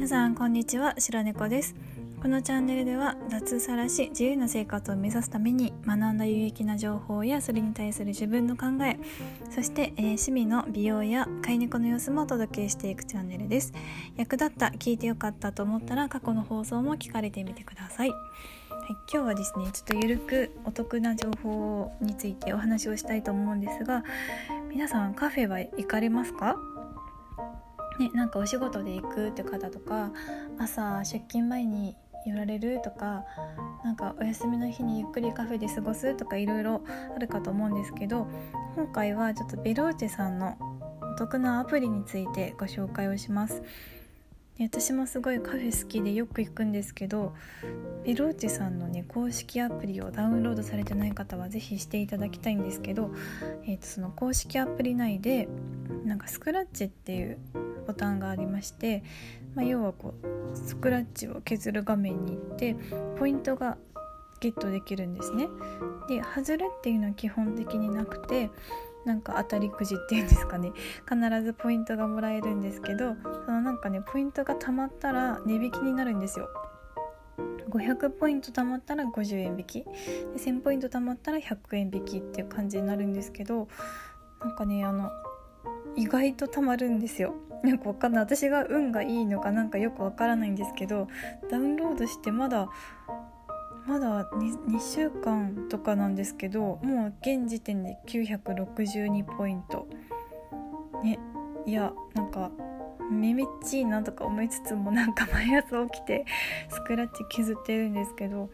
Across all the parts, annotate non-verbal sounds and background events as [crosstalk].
皆さんこんにちは。白猫です。このチャンネルでは脱サラし自由な生活を目指すために学んだ有益な情報やそれに対する自分の考えそして、えー、趣味の美容や飼い猫の様子もお届けしていくチャンネルです。役立った聞いてよかったと思ったら過去の放送も聞かれてみてください。はい、今日はですねちょっとゆるくお得な情報についてお話をしたいと思うんですが皆さんカフェは行かれますか？ね、なんかお仕事で行くって方とか朝出勤前に寄られるとかなんかお休みの日にゆっくりカフェで過ごすとかいろいろあるかと思うんですけど今回はちょっとベローチェさんのお得なアプリについてご紹介をします。私もすごいカフェ好きでよく行くんですけどベローチェさんのね公式アプリをダウンロードされてない方は是非していただきたいんですけど、えー、とその公式アプリ内でなんかスクラッチっていうボタンがありまして、まあ、要はこうスクラッチを削る画面に行ってポイントがゲットできるんですね。で外れっていうのは基本的になくてなんか当たりくじっていうんですかね必ずポイントがもらえるんですけどそのなんかねポイントが貯まったら値引きになるんですよ。500ポイント貯まったら50円引きで1000ポイント貯まったら100円引きっていう感じになるんですけどなんかねあの意外とたまるんですよ。なんかわかんない。私が運がいいのかなんかよくわからないんですけどダウンロードしてまだまだ 2, 2週間とかなんですけどもう現時点で962ポイント。ね。いやなんかめめっちいなとか思いつつもなんか毎朝起きてスクラッチ削ってるんですけど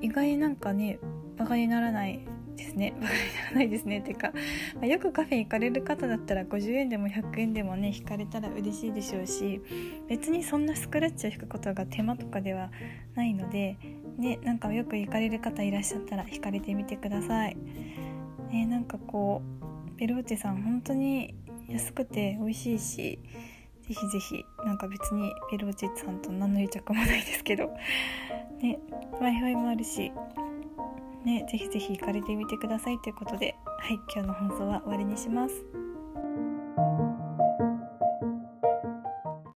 意外になんかねバカにならないですね [laughs] バカにならないですねていうか、まあ、よくカフェ行かれる方だったら50円でも100円でもね引かれたら嬉しいでしょうし別にそんなスクラッチを引くことが手間とかではないのでねなんかよく行かれる方いらっしゃったら引かれてみてください。ね、なんかこうベローチェさん本当に安くて美味しいしぜひぜひなんか別にベローチェさんと何の癒着もないですけどね w i f i もあるしね、ぜひぜひ行かれてみてくださいということで、はい、今日の放送は終わりにします。